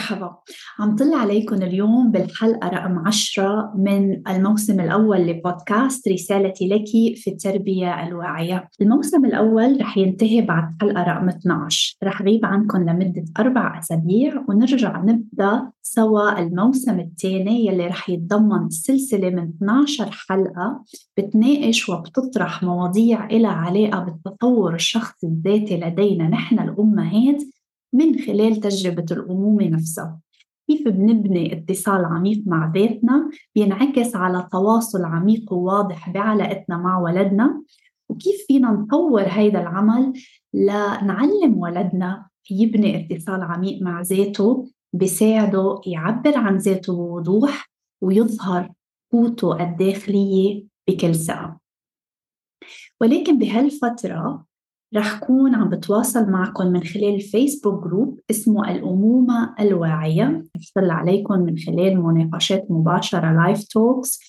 مرحبا. عم طلع عليكم اليوم بالحلقة رقم عشرة من الموسم الأول لبودكاست رسالتي لك في التربية الواعية. الموسم الأول رح ينتهي بعد حلقة رقم 12 رح غيب عنكم لمدة أربع أسابيع ونرجع نبدأ سوا الموسم الثاني يلي رح يتضمن سلسلة من 12 حلقة بتناقش وبتطرح مواضيع إلها علاقة بالتطور الشخصي الذاتي لدينا نحن الأمهات من خلال تجربة الأمومة نفسها. كيف بنبني اتصال عميق مع ذاتنا؟ بينعكس على تواصل عميق وواضح بعلاقتنا مع ولدنا. وكيف فينا نطور هيدا العمل لنعلم ولدنا يبني اتصال عميق مع ذاته بيساعده يعبر عن ذاته بوضوح ويظهر قوته الداخلية بكل ثقة ولكن بهالفترة رح كون عم بتواصل معكم من خلال الفيسبوك group اسمه الأمومة الواعية. بشتغل عليكم من خلال مناقشات مباشرة live talks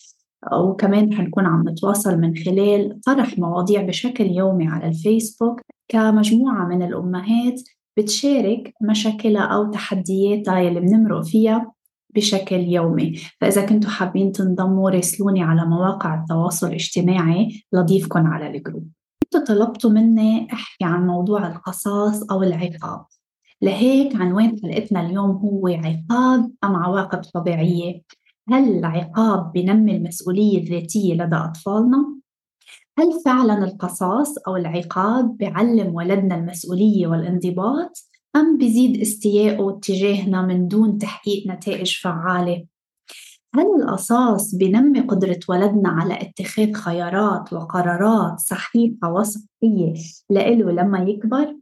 وكمان حنكون عم نتواصل من خلال طرح مواضيع بشكل يومي على الفيسبوك. كمجموعة من الأمهات بتشارك مشاكلها أو تحدياتها يلي بنمرق فيها بشكل يومي. فإذا كنتوا حابين تنضموا راسلوني على مواقع التواصل الاجتماعي. لضيفكم على ال group أنتوا طلبتوا مني أحكي عن موضوع القصاص أو العقاب. لهيك عنوان حلقتنا اليوم هو عقاب أم عواقب طبيعية؟ هل العقاب بنمي المسؤولية الذاتية لدى أطفالنا؟ هل فعلا القصاص أو العقاب بيعلم ولدنا المسؤولية والانضباط أم بيزيد استيائه تجاهنا من دون تحقيق نتائج فعالة؟ هل القصاص بنمي قدرة ولدنا على اتخاذ خيارات وقرارات صحيحة وصحية لإله لما يكبر؟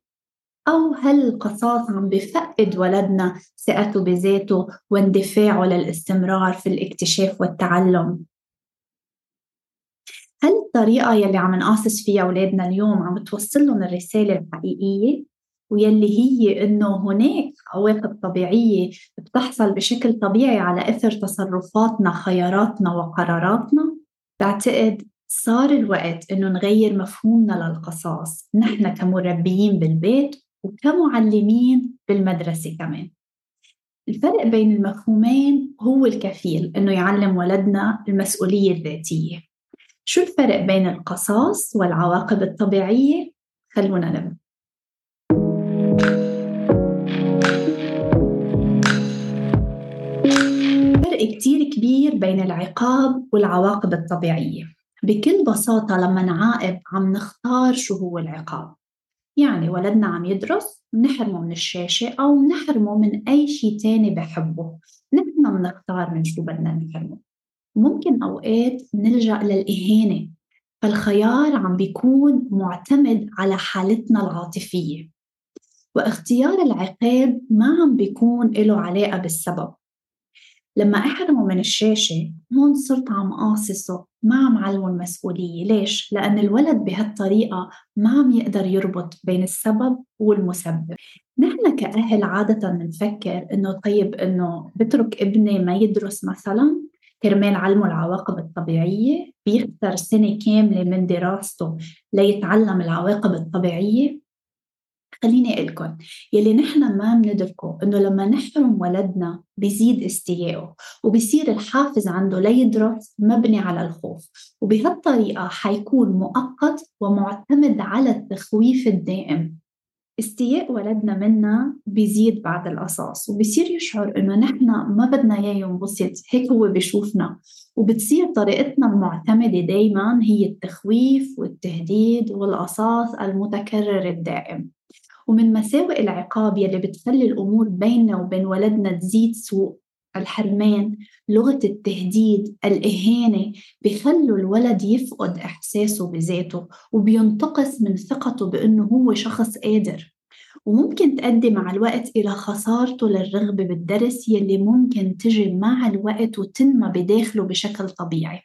أو هل القصاص عم بفقد ولدنا ثقته بذاته واندفاعه للاستمرار في الاكتشاف والتعلم؟ هل الطريقة يلي عم نقاصص فيها أولادنا اليوم عم توصل لهم الرسالة الحقيقية؟ ويلي هي إنه هناك عواقب طبيعية بتحصل بشكل طبيعي على إثر تصرفاتنا خياراتنا وقراراتنا. بعتقد صار الوقت إنه نغير مفهومنا للقصاص نحن كمربيين بالبيت وكمعلمين بالمدرسة كمان. الفرق بين المفهومين هو الكفيل إنه يعلم ولدنا المسؤولية الذاتية. شو الفرق بين القصاص والعواقب الطبيعية؟ خلونا نبدأ. فرق كتير كبير بين العقاب والعواقب الطبيعية. بكل بساطة لما نعاقب عم نختار شو هو العقاب. يعني ولدنا عم يدرس نحرمه من الشاشة أو نحرمه من أي شيء تاني بحبه. نحن بنختار من شو بدنا نحرمه. ممكن أوقات نلجأ للإهانة. فالخيار عم بيكون معتمد على حالتنا العاطفية. واختيار العقاب ما عم بيكون له علاقة بالسبب. لما أحرمه من الشاشة هون صرت عم قاصصه ما عم علمه المسؤولية ليش؟ لأن الولد بهالطريقة ما عم يقدر يربط بين السبب والمسبب. نحن كأهل عادة بنفكر إنه طيب إنه بترك ابني ما يدرس مثلا؟ كرمال علمه العواقب الطبيعية؟ بيختار سنة كاملة من دراسته ليتعلم العواقب الطبيعية؟ خليني أقول لكم يلي نحن ما بندركه إنه لما نحرم ولدنا بيزيد استيائه وبصير الحافز عنده ليدرس مبني على الخوف وبهالطريقة حيكون مؤقت ومعتمد على التخويف الدائم. استياء ولدنا منا بيزيد بعد القصاص وبصير يشعر إنه نحن ما بدنا إياه ينبسط هيك هو بشوفنا وبتصير طريقتنا المعتمدة دايما هي التخويف والتهديد والقصاص المتكرر الدائم. ومن مساوئ العقاب يلي بتخلي الأمور بيننا وبين ولدنا تزيد سوء. الحرمان لغة التهديد الإهانة بخلوا الولد يفقد إحساسه بذاته وبينتقص من ثقته بأنه هو شخص قادر. وممكن تؤدي مع الوقت إلى خسارته للرغبة بالدرس يلي ممكن تجي مع الوقت وتنمى بداخله بشكل طبيعي.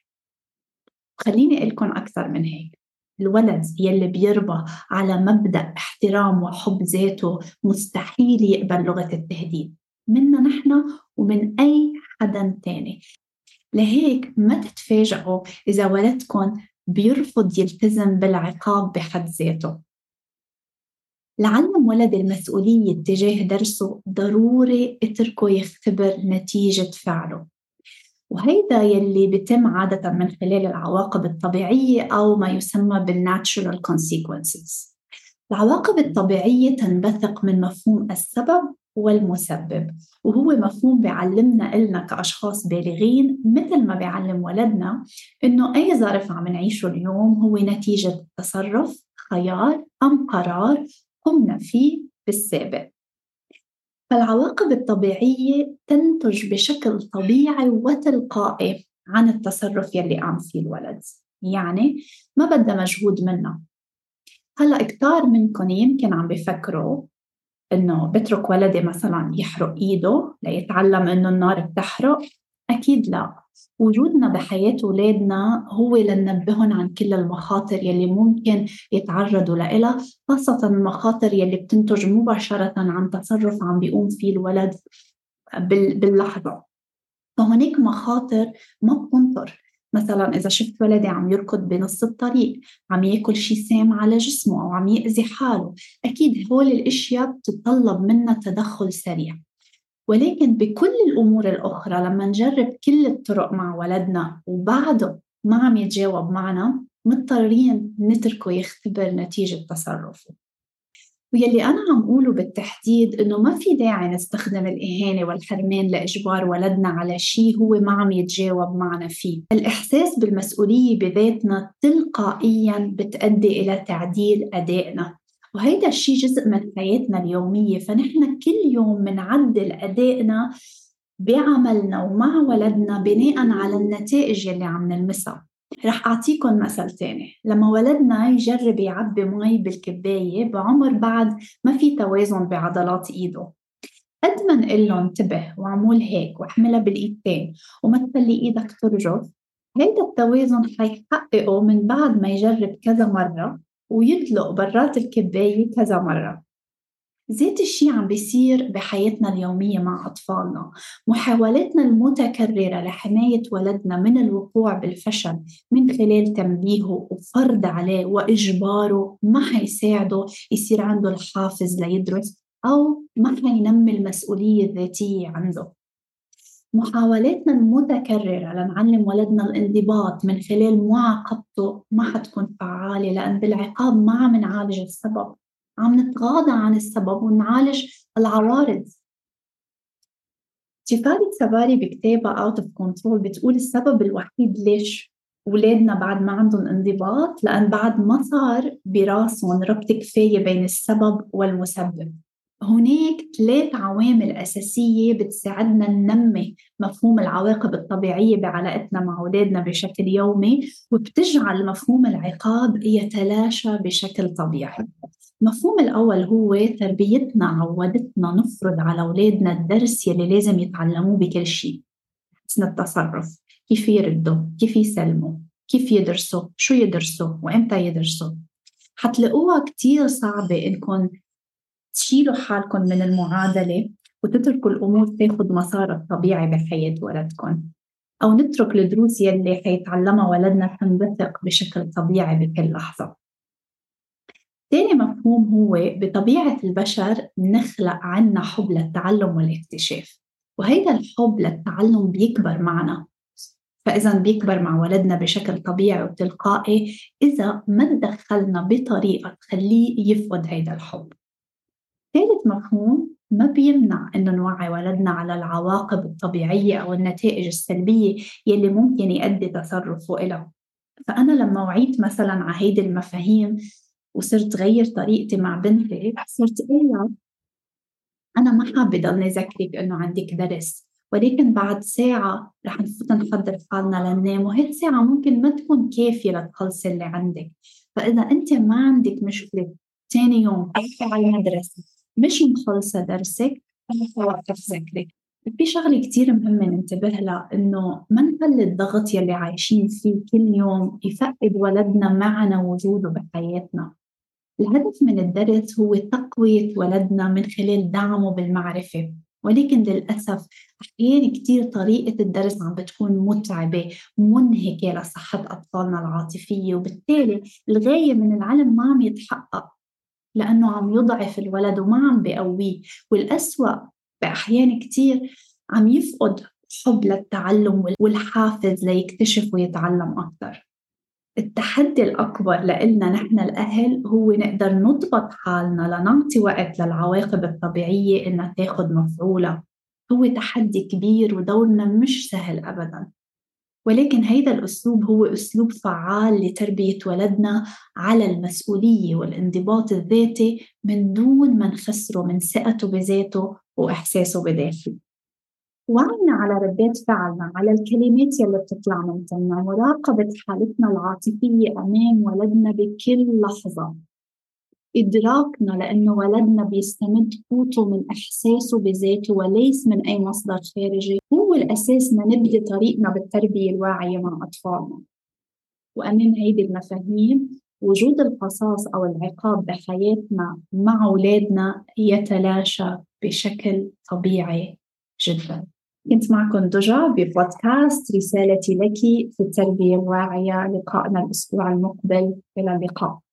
خليني أقول لكم أكثر من هيك. الولد يلي بيربى على مبدأ احترام وحب ذاته مستحيل يقبل لغة التهديد منا نحن ومن أي حدا تاني. لهيك ما تتفاجئوا إذا ولدكم بيرفض يلتزم بالعقاب بحد ذاته. لعلم ولد المسؤولية تجاه درسه ضروري اتركه يختبر نتيجة فعله. وهيدا يلي بيتم عادة من خلال العواقب الطبيعية أو ما يسمى بالناتشورال consequences. العواقب الطبيعية تنبثق من مفهوم السبب والمسبب وهو مفهوم بيعلمنا إلنا كأشخاص بالغين مثل ما بيعلم ولدنا إنه أي ظرف عم نعيشه اليوم هو نتيجة تصرف خيار أم قرار قمنا فيه بالسابق. فالعواقب الطبيعية تنتج بشكل طبيعي وتلقائي عن التصرف يلي قام فيه الولد يعني ما بدها مجهود منا هلأ كتار منكم يمكن عم بيفكروا إنه بترك ولدي مثلا يحرق إيده ليتعلم إنه النار بتحرق أكيد لا. وجودنا بحياة أولادنا هو لننبههم عن كل المخاطر يلي ممكن يتعرضوا لها خاصة المخاطر يلي بتنتج مباشرة عن تصرف عم بيقوم فيه الولد باللحظة. فهناك مخاطر ما بتنطر. مثلا إذا شفت ولدي عم يركض بنص الطريق عم يأكل شيء سام على جسمه أو عم يأذي حاله أكيد هول الأشياء بتتطلب منا تدخل سريع. ولكن بكل الأمور الأخرى لما نجرب كل الطرق مع ولدنا وبعده ما عم يتجاوب معنا مضطرين نتركه يختبر نتيجة تصرفه. ويلي أنا عم أقوله بالتحديد إنه ما في داعي نستخدم الإهانة والحرمان لإجبار ولدنا على شيء هو ما عم يتجاوب معنا فيه. الإحساس بالمسؤولية بذاتنا تلقائيا بتؤدي إلى تعديل أدائنا. وهيدا الشيء جزء من حياتنا اليومية. فنحن كل يوم بنعدل أدائنا بعملنا ومع ولدنا بناء على النتائج اللي عم نلمسها. رح أعطيكم مثل تاني. لما ولدنا يجرب يعبي مي بالكباية بعمر بعد ما في توازن بعضلات إيده. قد ما نقول له انتبه وعمول هيك وأحملها بالإيدتين وما تخلي إيدك ترجف هيدا التوازن حيحققه من بعد ما يجرب كذا مرة. ويدلق برات الكباية كذا مرة. ذات الشيء عم بيصير بحياتنا اليومية مع أطفالنا محاولاتنا المتكررة لحماية ولدنا من الوقوع بالفشل من خلال تنبيهه وفرض عليه وإجباره ما حيساعده يصير عنده الحافز ليدرس أو ما حينمي المسؤولية الذاتية عنده. محاولاتنا المتكررة لنعلم ولدنا الانضباط من خلال معاقبته ما حتكون فعالة لأن بالعقاب ما عم نعالج السبب. عم نتغاضى عن السبب ونعالج العوارض. تيفاري سباري بكتابها Out of Control بتقول السبب الوحيد ليش أولادنا بعد ما عندهم انضباط لأن بعد ما صار براسهم ربط كفاية بين السبب والمسبب. هناك ثلاث عوامل أساسية بتساعدنا ننمي مفهوم العواقب الطبيعية بعلاقتنا مع أولادنا بشكل يومي وبتجعل مفهوم العقاب يتلاشى بشكل طبيعي. المفهوم الأول هو تربيتنا عودتنا نفرض على أولادنا الدرس يلي لازم يتعلموه بكل شيء. حسن التصرف كيف يردوا كيف يسلموا كيف يدرسوا شو يدرسوا وإمتى يدرسوا. حتلاقوها كتير صعبة إنكم تشيلوا حالكم من المعادلة وتتركوا الأمور تاخد مسارها الطبيعي بحياة ولدكم. أو نترك الدروس يلي حيتعلمها ولدنا تنبثق بشكل طبيعي بكل لحظة. تاني مفهوم هو بطبيعة البشر نخلق عنا حب للتعلم والاكتشاف وهيدا الحب للتعلم بيكبر معنا. فإذا بيكبر مع ولدنا بشكل طبيعي وتلقائي إذا ما تدخلنا بطريقة تخليه يفقد هيدا الحب. ثالث مفهوم ما بيمنع إنه نوعي ولدنا على العواقب الطبيعية أو النتائج السلبية يلي ممكن يؤدي تصرفه إلها. فأنا لما وعيت مثلا على هيدي المفاهيم وصرت غير طريقتي مع بنتي صرت أقول أنا ما حابة ضلني ذكرك إنه عندك درس ولكن بعد ساعة رح نفوت نحضر حالنا لننام وهي الساعة ممكن ما تكون كافية لتخلصي اللي عندك. فإذا أنت ما عندك مشكلة تاني يوم تروحي على المدرسة مش مخلصة درسك توقف ذكرك في شغلة كتير مهمة ننتبه لها إنه ما نخلي الضغط يلي عايشين فيه كل يوم يفقد ولدنا معنا وجوده بحياتنا. الهدف من الدرس هو تقوية ولدنا من خلال دعمه بالمعرفة. ولكن للأسف أحيانا كتير طريقة الدرس عم بتكون متعبة منهكة لصحة أطفالنا العاطفية وبالتالي الغاية من العلم ما عم يتحقق. لأنه عم يضعف الولد وما عم بقويه والأسوأ بأحيان كتير عم يفقد حب للتعلم والحافز ليكتشف ويتعلم أكثر التحدي الأكبر لإلنا نحن الأهل هو نقدر نضبط حالنا لنعطي وقت للعواقب الطبيعية إنها تاخد مفعولها. هو تحدي كبير ودورنا مش سهل أبدا. ولكن هيدا الأسلوب هو أسلوب فعال لتربية ولدنا على المسؤولية والانضباط الذاتي من دون ما نخسره من ثقته بذاته وإحساسه بداخله. وعينا على ردات فعلنا على الكلمات يلي بتطلع من تمنا مراقبة حالتنا العاطفية أمام ولدنا بكل لحظة. إدراكنا لأنه ولدنا بيستمد قوته من إحساسه بذاته وليس من أي مصدر خارجي. هو الأساس نبدي طريقنا بالتربية الواعية مع أطفالنا. وأمام هيدي المفاهيم وجود القصاص أو العقاب بحياتنا مع أولادنا يتلاشى بشكل طبيعي جدا. كنت معكم دجا ببودكاست رسالتي لك في التربية الواعية. لقائنا الأسبوع المقبل. إلى اللقاء.